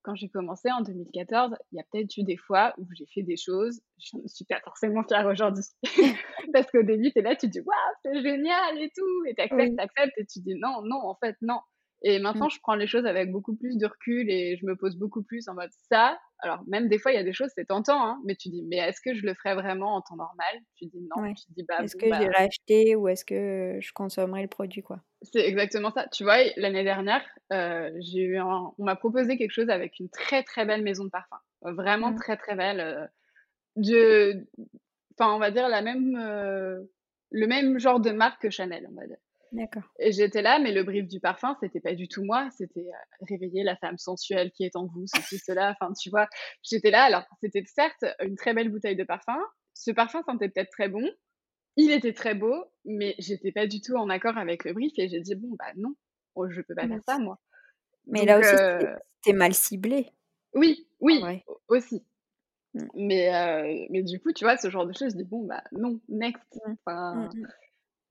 quand j'ai commencé en 2014, il y a peut-être eu des fois où j'ai fait des choses, je ne suis pas forcément fière aujourd'hui. (laughs) Parce qu'au début, tu es là, tu dis waouh, c'est génial et tout, et tu acceptes, tu acceptes, et tu dis non, non, en fait, non. Et maintenant, mmh. je prends les choses avec beaucoup plus de recul et je me pose beaucoup plus en mode ça. Alors, même des fois, il y a des choses, c'est tentant, hein, mais tu dis, mais est-ce que je le ferais vraiment en temps normal? Tu dis non. Tu dis, bah, est-ce que bah j'irai acheter ou est-ce que je consommerai le produit, quoi? C'est exactement ça. Tu vois, l'année dernière, euh, j'ai eu on m'a proposé quelque chose avec une très, très belle maison de parfum. Vraiment mmh. très, très belle. Euh, de... Enfin, on va dire la même, euh, le même genre de marque que Chanel, on va dire. D'accord. Et j'étais là, mais le brief du parfum, c'était pas du tout moi. C'était réveiller la femme sensuelle qui est en vous, ceci, cela. Enfin, tu vois, j'étais là. Alors, c'était certes une très belle bouteille de parfum. Ce parfum sentait peut-être très bon. Il était très beau, mais j'étais pas du tout en accord avec le brief. Et j'ai dit, bon, bah non, oh, je peux pas faire ça, moi. Mais là aussi, euh... c'était mal ciblé. Oui, oui, aussi. Mmh. Mais, euh, mais du coup, tu vois, ce genre de choses, je dis, bon, bah non, next. Mmh. Enfin, mmh,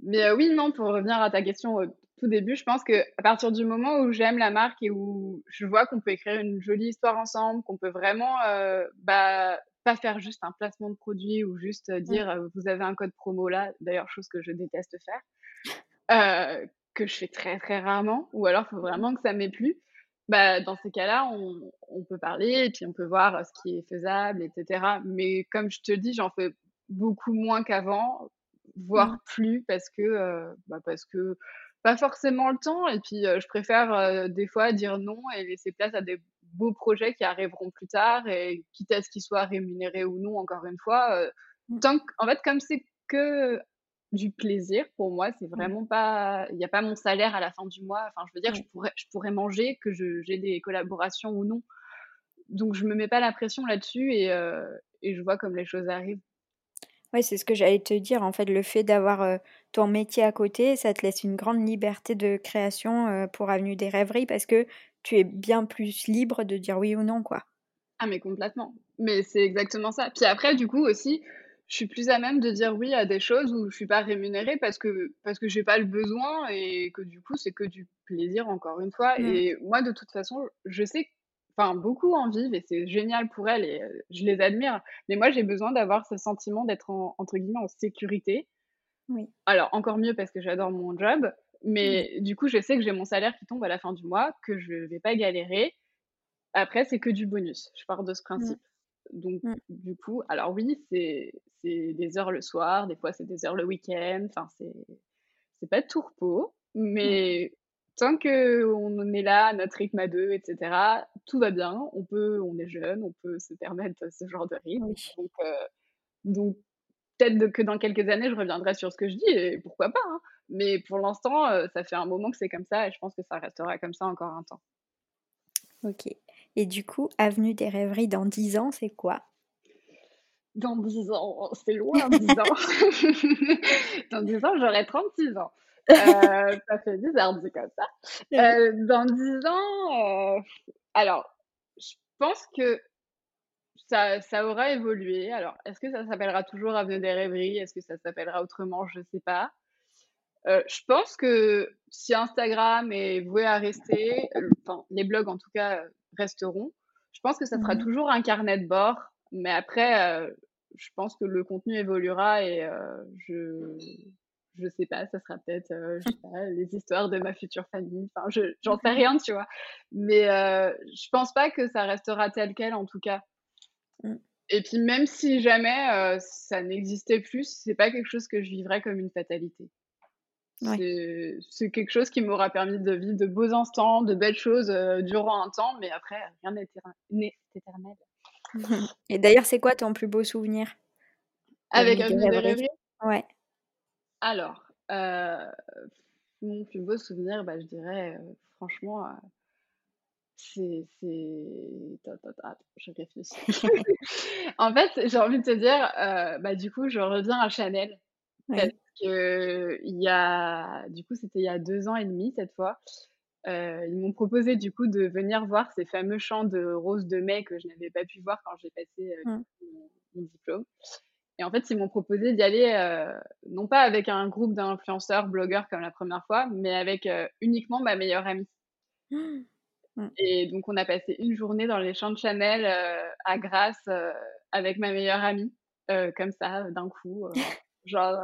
mais euh, oui, non, pour revenir à ta question au tout début, je pense que à partir du moment où j'aime la marque et où je vois qu'on peut écrire une jolie histoire ensemble, qu'on peut vraiment euh, bah, pas faire juste un placement de produit ou juste dire vous avez un code promo là, d'ailleurs chose que je déteste faire, que je fais très très rarement, ou alors il faut vraiment que ça m'ait plu. Bah, dans ces cas-là, on, on, peut parler et puis on peut voir ce qui est faisable, etc. Mais comme je te dis, j'en fais beaucoup moins qu'avant voire Mmh. plus parce que, bah, parce que pas forcément le temps et puis, je préfère, des fois dire non et laisser place à des beaux projets qui arriveront plus tard et quitte à ce qu'ils soient rémunérés ou non encore une fois, heu, Mmh. tant en fait, comme c'est que du plaisir pour moi, c'est Mmh. vraiment pas il y a pas mon salaire à la fin du mois. Enfin, je veux dire, je pourrais je pourrais manger, que j'ai des collaborations ou non. Donc je me mets pas la pression là-dessus et et je vois comme les choses arrivent. Ouais, c'est ce que j'allais te dire, en fait, le fait d'avoir, heu, ton métier à côté, ça te laisse une grande liberté de création, heu, pour Avenue des Rêveries parce que tu es bien plus libre de dire oui ou non, quoi. Ah mais complètement, mais c'est exactement ça. Puis après du coup aussi, je suis plus à même de dire oui à des choses où je suis pas rémunérée parce que parce que j'ai pas le besoin et que du coup, c'est que du plaisir encore une fois Mmh. et moi de toute façon, je sais enfin beaucoup en vivent et c'est génial pour elles et heu, je les admire. Mais moi, j'ai besoin d'avoir ce sentiment d'être en entre guillemets «en sécurité». Oui. Alors encore mieux parce que j'adore mon job, Mmh. mais du coup, je sais que j'ai mon salaire qui tombe à la fin du mois, que je vais pas galérer. Après, c'est que du bonus. Je pars de ce Mmh. principe. Donc Mmh. du coup alors oui, c'est des heures le soir, des fois c'est des heures le week-end, enfin c'est pas tout repos, mais tant qu'on en est là notre rythme à 2 et cetera, tout va bien. On peut on est jeune, on peut se permettre ce genre de rythme. Donc donc peut-être que dans quelques années, je reviendrai sur ce que je dis et pourquoi pas, hein. Mais pour l'instant, heu, ça fait un moment que c'est comme ça et je pense que ça restera comme ça encore un temps. OK et du coup, Avenue des Rêveries dans 10 ans, c'est quoi? Dans 10 ans, c'est loin 10 ans. (laughs) Dans 10 ans, j'aurai 36 ans. Heu, (laughs) ça fait bizarre dit comme ça. Heu, dans 10 ans, alors, je pense que ça ça aura évolué. Alors, est-ce que ça s'appellera toujours Avenue des Rêveries? Est-ce que ça s'appellera autrement? Je sais pas. Heu, je pense que si Instagram est voué à rester, enfin, les blogs en tout cas, resteront. Je pense que ça Mmh sera mh. toujours un carnet de bord, mais après, heu, je pense que le contenu évoluera et je je sais pas, ça sera peut-être, les histoires de ma future famille, enfin je j'en sais rien, tu vois? Mais je pense pas que ça restera tel quel en tout cas. Mmh. Et puis même si jamais, heu, ça n'existait plus, c'est pas quelque chose que je vivrais comme une fatalité. Ouais. C'est quelque chose qui m'aura permis de vivre de beaux instants, de belles choses, heu, durant un temps, mais après rien n'est éter n'est éternel. (laughs) Et d'ailleurs, c'est quoi ton plus beau souvenir? Avec Avenue des Rêveries? Ouais. Alors, heu, mon plus beau souvenir, bah, je dirais, franchement, c'est je réfléchis. (laughs) En fait, j'ai envie de te dire, heu, bah, du coup, je reviens à Chanel parce Oui. qu'il y a du coup, c'était il y a 2 ans et demi cette fois, heu, ils m'ont proposé du coup de venir voir ces fameux champs de roses de mai que je n'avais pas pu voir quand j'ai passé, heu, Mmh. mon mon diplôme. Et en fait, ils m'ont proposé d'y aller, non pas avec un groupe d'influenceurs, blogueurs comme la 1re fois, mais avec, uniquement ma meilleure amie. Mmh. Et donc on a passé une journée dans les champs de Chanel, heu, à Grasse, heu, avec ma meilleure amie, heu, comme ça, d'un coup, (laughs) genre,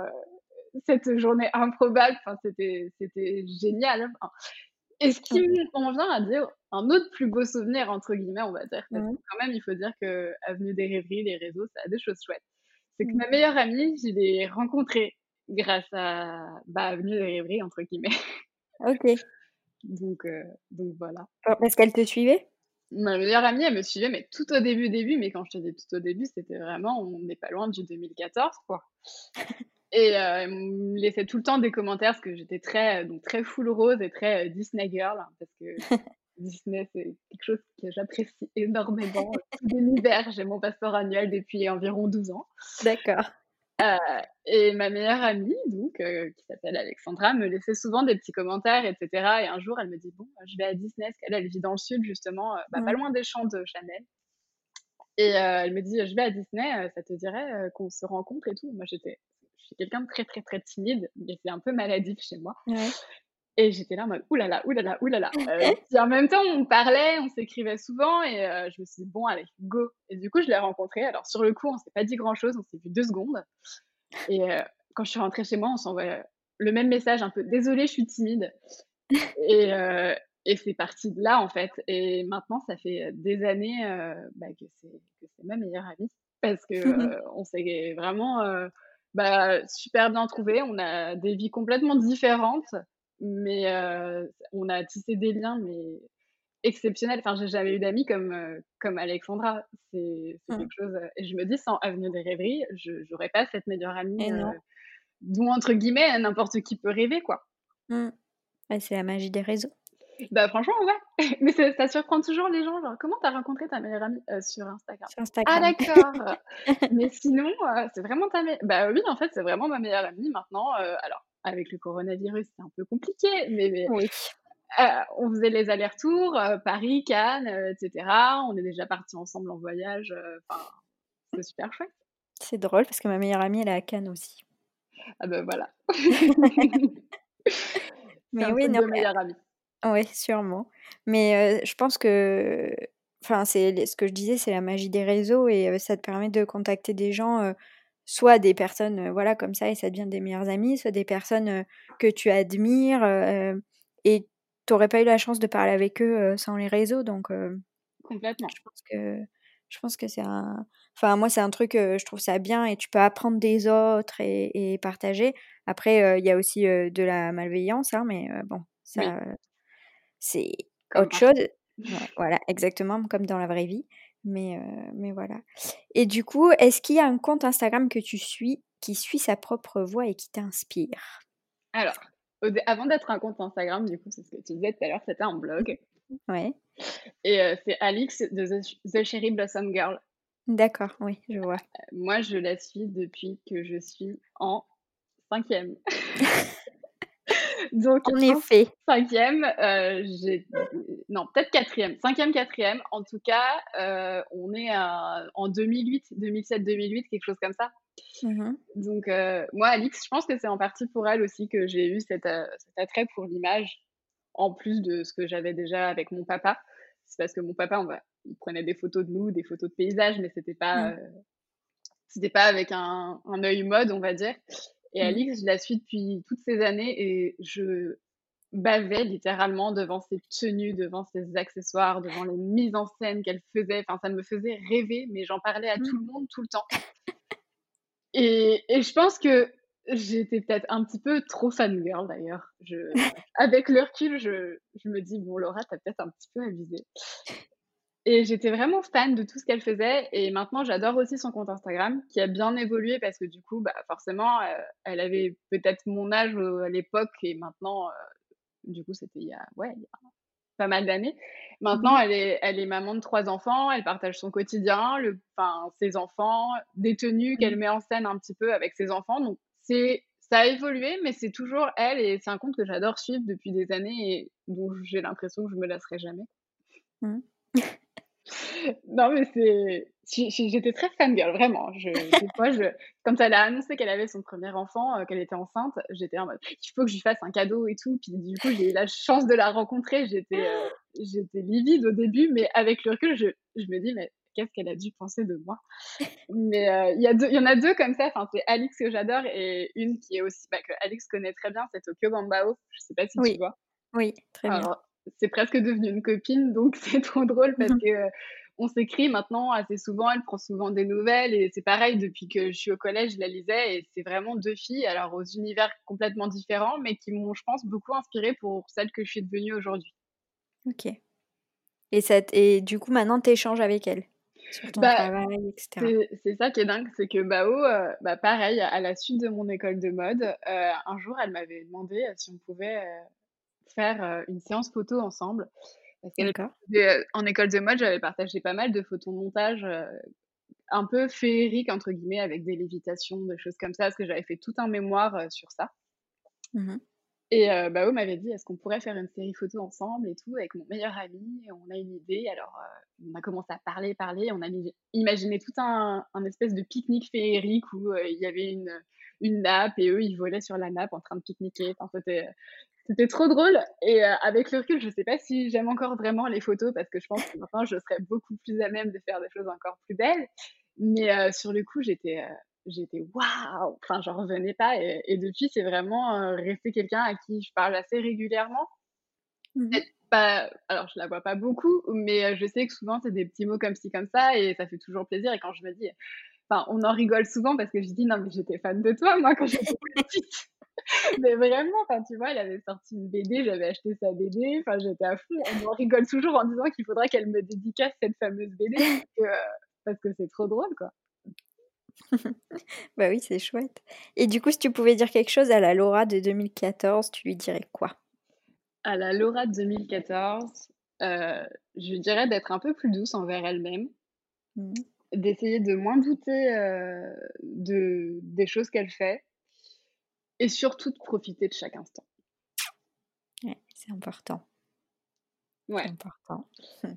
cette journée improbable, c'était génial, enfin. Et ce qui OK. m'en vient à dire un autre «plus beau souvenir» entre guillemets, on va dire, parce Mmh. que quand même, il faut dire qu'Avenue des Rêveries, les réseaux, ça a des choses chouettes. C'est que Mmh. ma meilleure amie, je l'ai rencontrée grâce à, bah, «Avenue des Rêveries» entre guillemets. OK. Donc heu, donc voilà. Parce qu'elle te suivait? Ma meilleure amie, elle me suivait, mais tout au début, début, mais quand je te dis tout au début, c'était vraiment on n'est pas loin du 2014 quoi. (laughs) Et heu, elle me laissait tout le temps des commentaires parce que j'étais très, heu, donc très full rose et très, heu, Disney girl parce que (laughs) Disney, c'est quelque chose que j'apprécie énormément. Tous les l'hiver, j'ai mon passeport annuel depuis environ 12 ans. D'accord. Heu et ma meilleure amie donc heu, qui s'appelle Alexandra, me laissait souvent des petits commentaires et cetera et un jour, elle me dit: «Bon, je vais à Disney», parce qu'elle, elle vit dans le sud justement, heu, bah, pas Mmh. loin des champs de Chanel. Et elle me dit: «Je vais à Disney, ça te dirait, qu'on se rencontre et tout?» moi j'étais je suis quelqu'un de très, très, très timide, mais c'est un peu maladif chez moi. Ouais. Et j'étais là en mode: «Ouh là là, ouh là là, ouh là là», heu, puis en même temps, on parlait, on s'écrivait souvent et heu, je me suis dit: «Bon allez, go» et du coup, je l'ai rencontrée. Alors sur le coup, on s'est pas dit grand chose, on s'est vu 2 secondes. Et heu, quand je suis rentrée chez moi, on s'envoie le même message un peu: «Désolée, je suis timide» et heu et c'est parti de là en fait. Et maintenant ça fait, des années, bah, que c'est ma meilleure amie. Parce que, heu, (laughs) on s'est vraiment, Bah, super bien trouvé. On a des vies complètement différentes, mais on a tissé des liens, mais exceptionnels. Enfin, j'ai jamais eu d'amis comme, comme Alexandra. C'est Mmh. quelque chose, et je me dis sans Avenue des rêveries, je j'aurais pas cette meilleure amie, dont entre guillemets «n'importe qui peut rêver» quoi. Mmh. Ouais, c'est la magie des réseaux. Bah, franchement, ouais. (laughs) Mais ça surprend toujours les gens, genre: «Comment tu as rencontré ta meilleure amie?» «Heu, sur Instagram». Sur «Ah Instagram. d'accord, (laughs) mais sinon, c'est vraiment ta me» bah, oui, en fait, c'est vraiment ma meilleure amie maintenant, alors avec le coronavirus, c'est un peu compliqué, mais mais, Oui. heu, on faisait les allers-retours, heu, Paris, Cannes, heu, et cetera. On est déjà partis ensemble en voyage, enfin, c'est super chouette. C'est drôle parce que ma meilleure amie, elle est à Cannes aussi. Ah bah, voilà. (laughs) Mais oui, non, meilleure amie. ouais, sûrement. Mais, je pense que enfin, c'est ce que je disais, c'est la magie des réseaux et ça te permet de contacter des gens, soit des personnes, heu, voilà, comme ça et ça devient des meilleures amies, soit des personnes, heu, que tu admires, heu et tu aurais pas eu la chance de parler avec eux, sans les réseaux donc Complètement. je pense que je pense que c'est un enfin, moi, c'est un truc, je trouve ça bien et tu peux apprendre des autres et et partager. Après, il y a aussi, de la malveillance, hein, mais bon, ça, c'est autre chose. Ouais, voilà, exactement, comme dans la vraie vie. Mais heu, mais voilà. Et du coup, est-ce qu'il y a un compte Instagram que tu suis, qui suit sa propre voix et qui t'inspire? Alors, avant d'être un compte Instagram, du coup, c'est ce que tu disais tout à l'heure, c'était un blog Ouais, et heu, c'est Alix de The Ch The Cherry Blossom Girl. d'accord, oui, je vois. Moi, je la suis depuis que je suis en cinquième. (laughs) Donc En effet. 5e, heu, j'ai non, peut-être quatrième, cinquième, quatrième. En tout cas, heu, on est à en 2008-2007-2008, quelque chose comme ça. Mmh mh. Donc heu, moi, Alix, je pense que c'est en partie pour elle aussi que j'ai eu cet, cet attrait pour l'image, en plus de ce que j'avais déjà avec mon papa. C'est parce que mon papa, on va il prenait des photos de nous, des photos de paysages, mais c'était pas, Mmh. c'était pas avec un un œil mode, on va dire. Et Mmh. Alix, je la suis depuis toutes ces années et je bavais littéralement devant ses tenues, devant ses accessoires, devant les mises en scène qu'elle faisait. Enfin, ça me faisait rêver, mais j'en parlais à Mmh. tout le monde, tout le temps. Et et je pense que j'étais peut-être un petit peu trop fangirl d'ailleurs. Je avec le recul, je je me dis: «Bon Laura, tu as peut-être un petit peu abusé». Et j'étais vraiment fan de tout ce qu'elle faisait et maintenant j'adore aussi son compte Instagram qui a bien évolué parce que du coup, bah, forcément, heu, elle avait peut-être mon âge, heu, à l'époque et maintenant, heu, du coup, c'était il y a ouais, il y a pas mal d'années. Maintenant, mh. elle est elle est maman de 3 enfants, elle partage son quotidien, le ses enfants, des tenues Mmh. qu'elle met en scène un petit peu avec ses enfants, donc c'est ça a évolué, mais c'est toujours elle et c'est un compte que j'adore suivre depuis des années et dont j'ai l'impression que je me lasserai jamais. Mmh. Non, mais c'est j'étais très fangirl, vraiment. Je des fois, je quand elle a annoncé qu'elle avait son premier enfant, heu, qu'elle était enceinte, j'étais en mode: «Il faut que je lui fasse un cadeau et tout». Puis du coup, j'ai eu la chance de la rencontrer. J'étais, j'étais livide au début, mais avec le recul, je je me dis: «Mais qu'est-ce qu'elle a dû penser de moi?» mais heu, il y 2 il y en a 2 comme ça, enfin, c'est Alix que j'adore et une qui est aussi bah, que Alix connaît très bien, c'est Tokyo Bambao. Je sais pas si tu Oui, vois? oui, très bien. C'est presque devenu une copine, donc (laughs) c'est trop drôle parce mh. que, heu, on s'écrit maintenant assez souvent, elle prend souvent des nouvelles et c'est pareil depuis que je suis au collège, je la lisais et c'est vraiment 2 filles, alors aux univers complètement différents, mais qui m'ont, je pense, beaucoup inspirée pour celle que je suis devenue aujourd'hui. OK. Et ça et du coup, maintenant, tu échanges avec elle? Sur ton Bah, travail et cetera? c'est ça qui est dingue, c'est que Bao, heu, bah, pareil, à la suite de mon école de mode, heu, un jour, elle m'avait demandé, heu, si on pouvait, faire, heu, une séance photo ensemble. Parce heu, en école de mode, j'avais partagé pas mal de photomontages, heu, un peu «féeriques» entre guillemets avec des lévitations, des choses comme ça, parce que j'avais fait tout un mémoire, sur ça Mmh mh. et heu, Bao m'avait dit: «Est-ce qu'on pourrait faire une série photo ensemble et tout avec mon meilleur ami?» et on a une idée alors, on a commencé à parler, parler, on a imaginé tout un un espèce de pique-nique féerique où, il y avait une, une nappe et eux, ils volaient sur la nappe en train de pique-niquer. Enfin, c'était, c'était trop drôle et heu, avec le recul, je sais pas si j'aime encore vraiment les photos parce que je pense que maintenant je serais beaucoup plus à même de faire des choses encore plus belles. Mais heu, sur le coup, j'étais, heu, j'étais: «Waouh!» enfin, j'en revenais pas et et depuis, c'est vraiment, heu, resté quelqu'un à qui je parle assez régulièrement. Mmh pas alors je la vois pas beaucoup, mais heu, je sais que souvent c'est des petits mots comme ci comme ça et ça fait toujours plaisir et quand je me dis: enfin, on en rigole souvent parce que je dis non, mais j'étais fan de toi, moi, quand j'étais petite. (laughs) mais vraiment, enfin, tu vois, elle avait sorti une BD, j'avais acheté sa BD, enfin, j'étais à fond. On en rigole toujours en disant qu'il faudrait qu'elle me dédicace cette fameuse BD parce que c'est trop drôle, quoi. (laughs) bah oui, c'est chouette. Et du coup, si tu pouvais dire quelque chose à la Laura de 2014, tu lui dirais quoi? À la Laura de 2014, euh, je dirais d'être un peu plus douce envers elle-même, mmh. d'essayer de moins douter euh, de, des choses qu'elle fait et surtout de profiter de chaque instant. Ouais, c'est important. Ouais. C'est important. (laughs)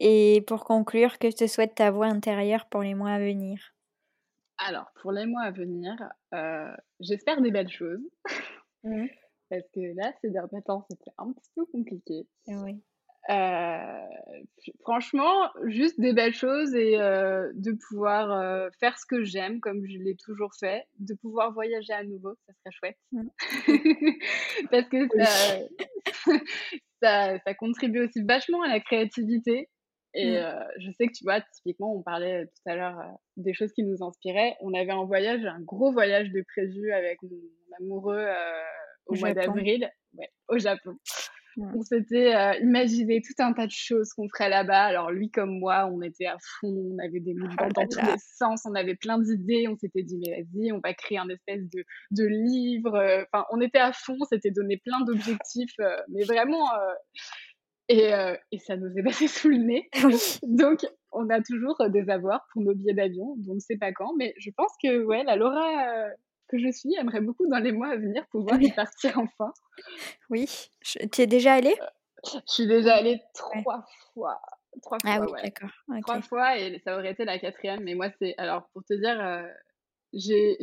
Et pour conclure, que te souhaite ta voix intérieure pour les mois à venir? Alors, pour les mois à venir, euh, j'espère des belles choses. Mmh. (laughs) Parce que là, ces derniers temps, c'était un petit peu compliqué. Oui. Euh, franchement, juste des belles choses et euh, de pouvoir faire ce que j'aime comme je l'ai toujours fait, de pouvoir voyager à nouveau, ça serait chouette. Mmh. (laughs) Parce que (laughs) ça, ça, contribue aussi vachement à la créativité. Et mmh. je sais que tu vois, typiquement, on parlait tout à l'heure des choses qui nous inspiraient. On avait un voyage, un gros voyage de prévu avec mon, amoureux au, mois d'avril, ouais, au Japon. On s'était imaginé tout un tas de choses qu'on ferait là-bas. Alors lui comme moi, on était à fond, on avait des mouvements oh dans tous les sens, on avait plein d'idées. On s'était dit mais vas-y, on va créer un espèce de, de livre. Enfin, on était à fond, on s'était donné plein d'objectifs, mais vraiment et, euh, et, ça nous est passé sous le nez. (laughs) Donc, on a toujours euh, des avoirs pour nos billets d'avion, donc ne sait pas quand. Mais je pense que ouais, la Laura euh, que je suis aimerait beaucoup dans les mois à venir pouvoir y partir enfin. Oui. Tu es déjà allée? Je suis déjà allée trois fois. Trois ah fois, d'accord. Trois fois et ça aurait été la quatrième. Mais moi, c'est. Alors, pour te dire, (laughs) j'ai.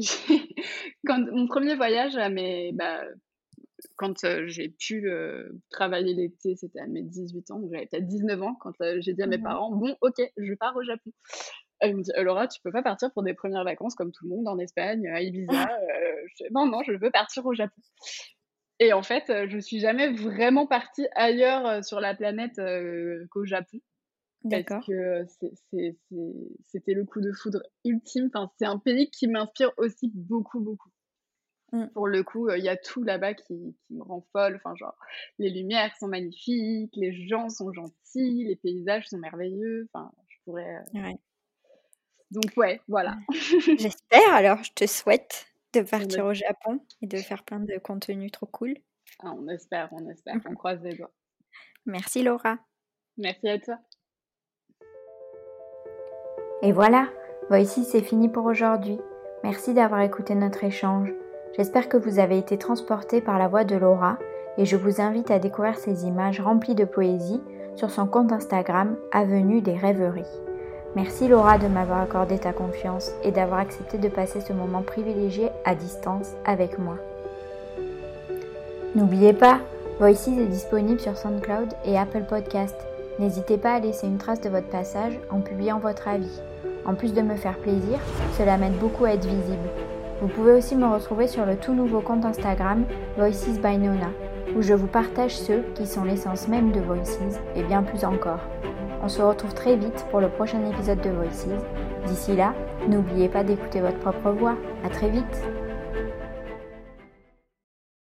Quand mon premier voyage à mes. Bah, quand j'ai pu travailler l'été, c'était à mes 18 ans, j'avais peut-être 19 ans, quand j'ai dit à mes mmh parents, bon, ok, je pars au Japon. Elle me dit, Laura, tu peux pas partir pour des premières vacances comme tout le monde en Espagne, à Ibiza. non, non, je veux partir au Japon. Et en fait, je suis jamais vraiment partie ailleurs sur la planète qu'au Japon. Parce que c'était le coup de foudre ultime. Enfin, c'est un pays qui m'inspire aussi beaucoup, beaucoup. Mmh. Pour le coup, il y a tout là-bas qui, qui, me rend folle. Enfin, genre, les lumières sont magnifiques, les gens sont gentils, les paysages sont merveilleux. Enfin, je pourrais. Donc, ouais, voilà. (laughs) J'espère alors, je te souhaite de partir au Japon et de faire plein de contenus trop cool. Ah, on espère, on espère, (laughs) on croise les doigts. Merci Laura. Merci à toi. Et voilà, voici c'est fini pour aujourd'hui. Merci d'avoir écouté notre échange. J'espère que vous avez été transporté par la voix de Laura et je vous invite à découvrir ces images remplies de poésie sur son compte Instagram Avenue des Rêveries. Merci Laura de m'avoir accordé ta confiance et d'avoir accepté de passer ce moment privilégié à distance avec moi. N'oubliez pas, Voices est disponible sur SoundCloud et Apple Podcast. N'hésitez pas à laisser une trace de votre passage en publiant votre avis. En plus de me faire plaisir, cela m'aide beaucoup à être visible. Vous pouvez aussi me retrouver sur le tout nouveau compte Instagram Voices by Nona, où je vous partage ceux qui sont l'essence même de Voices et bien plus encore. On se retrouve très vite pour le prochain épisode de Voices. D'ici là, n'oubliez pas d'écouter votre propre voix. À très vite!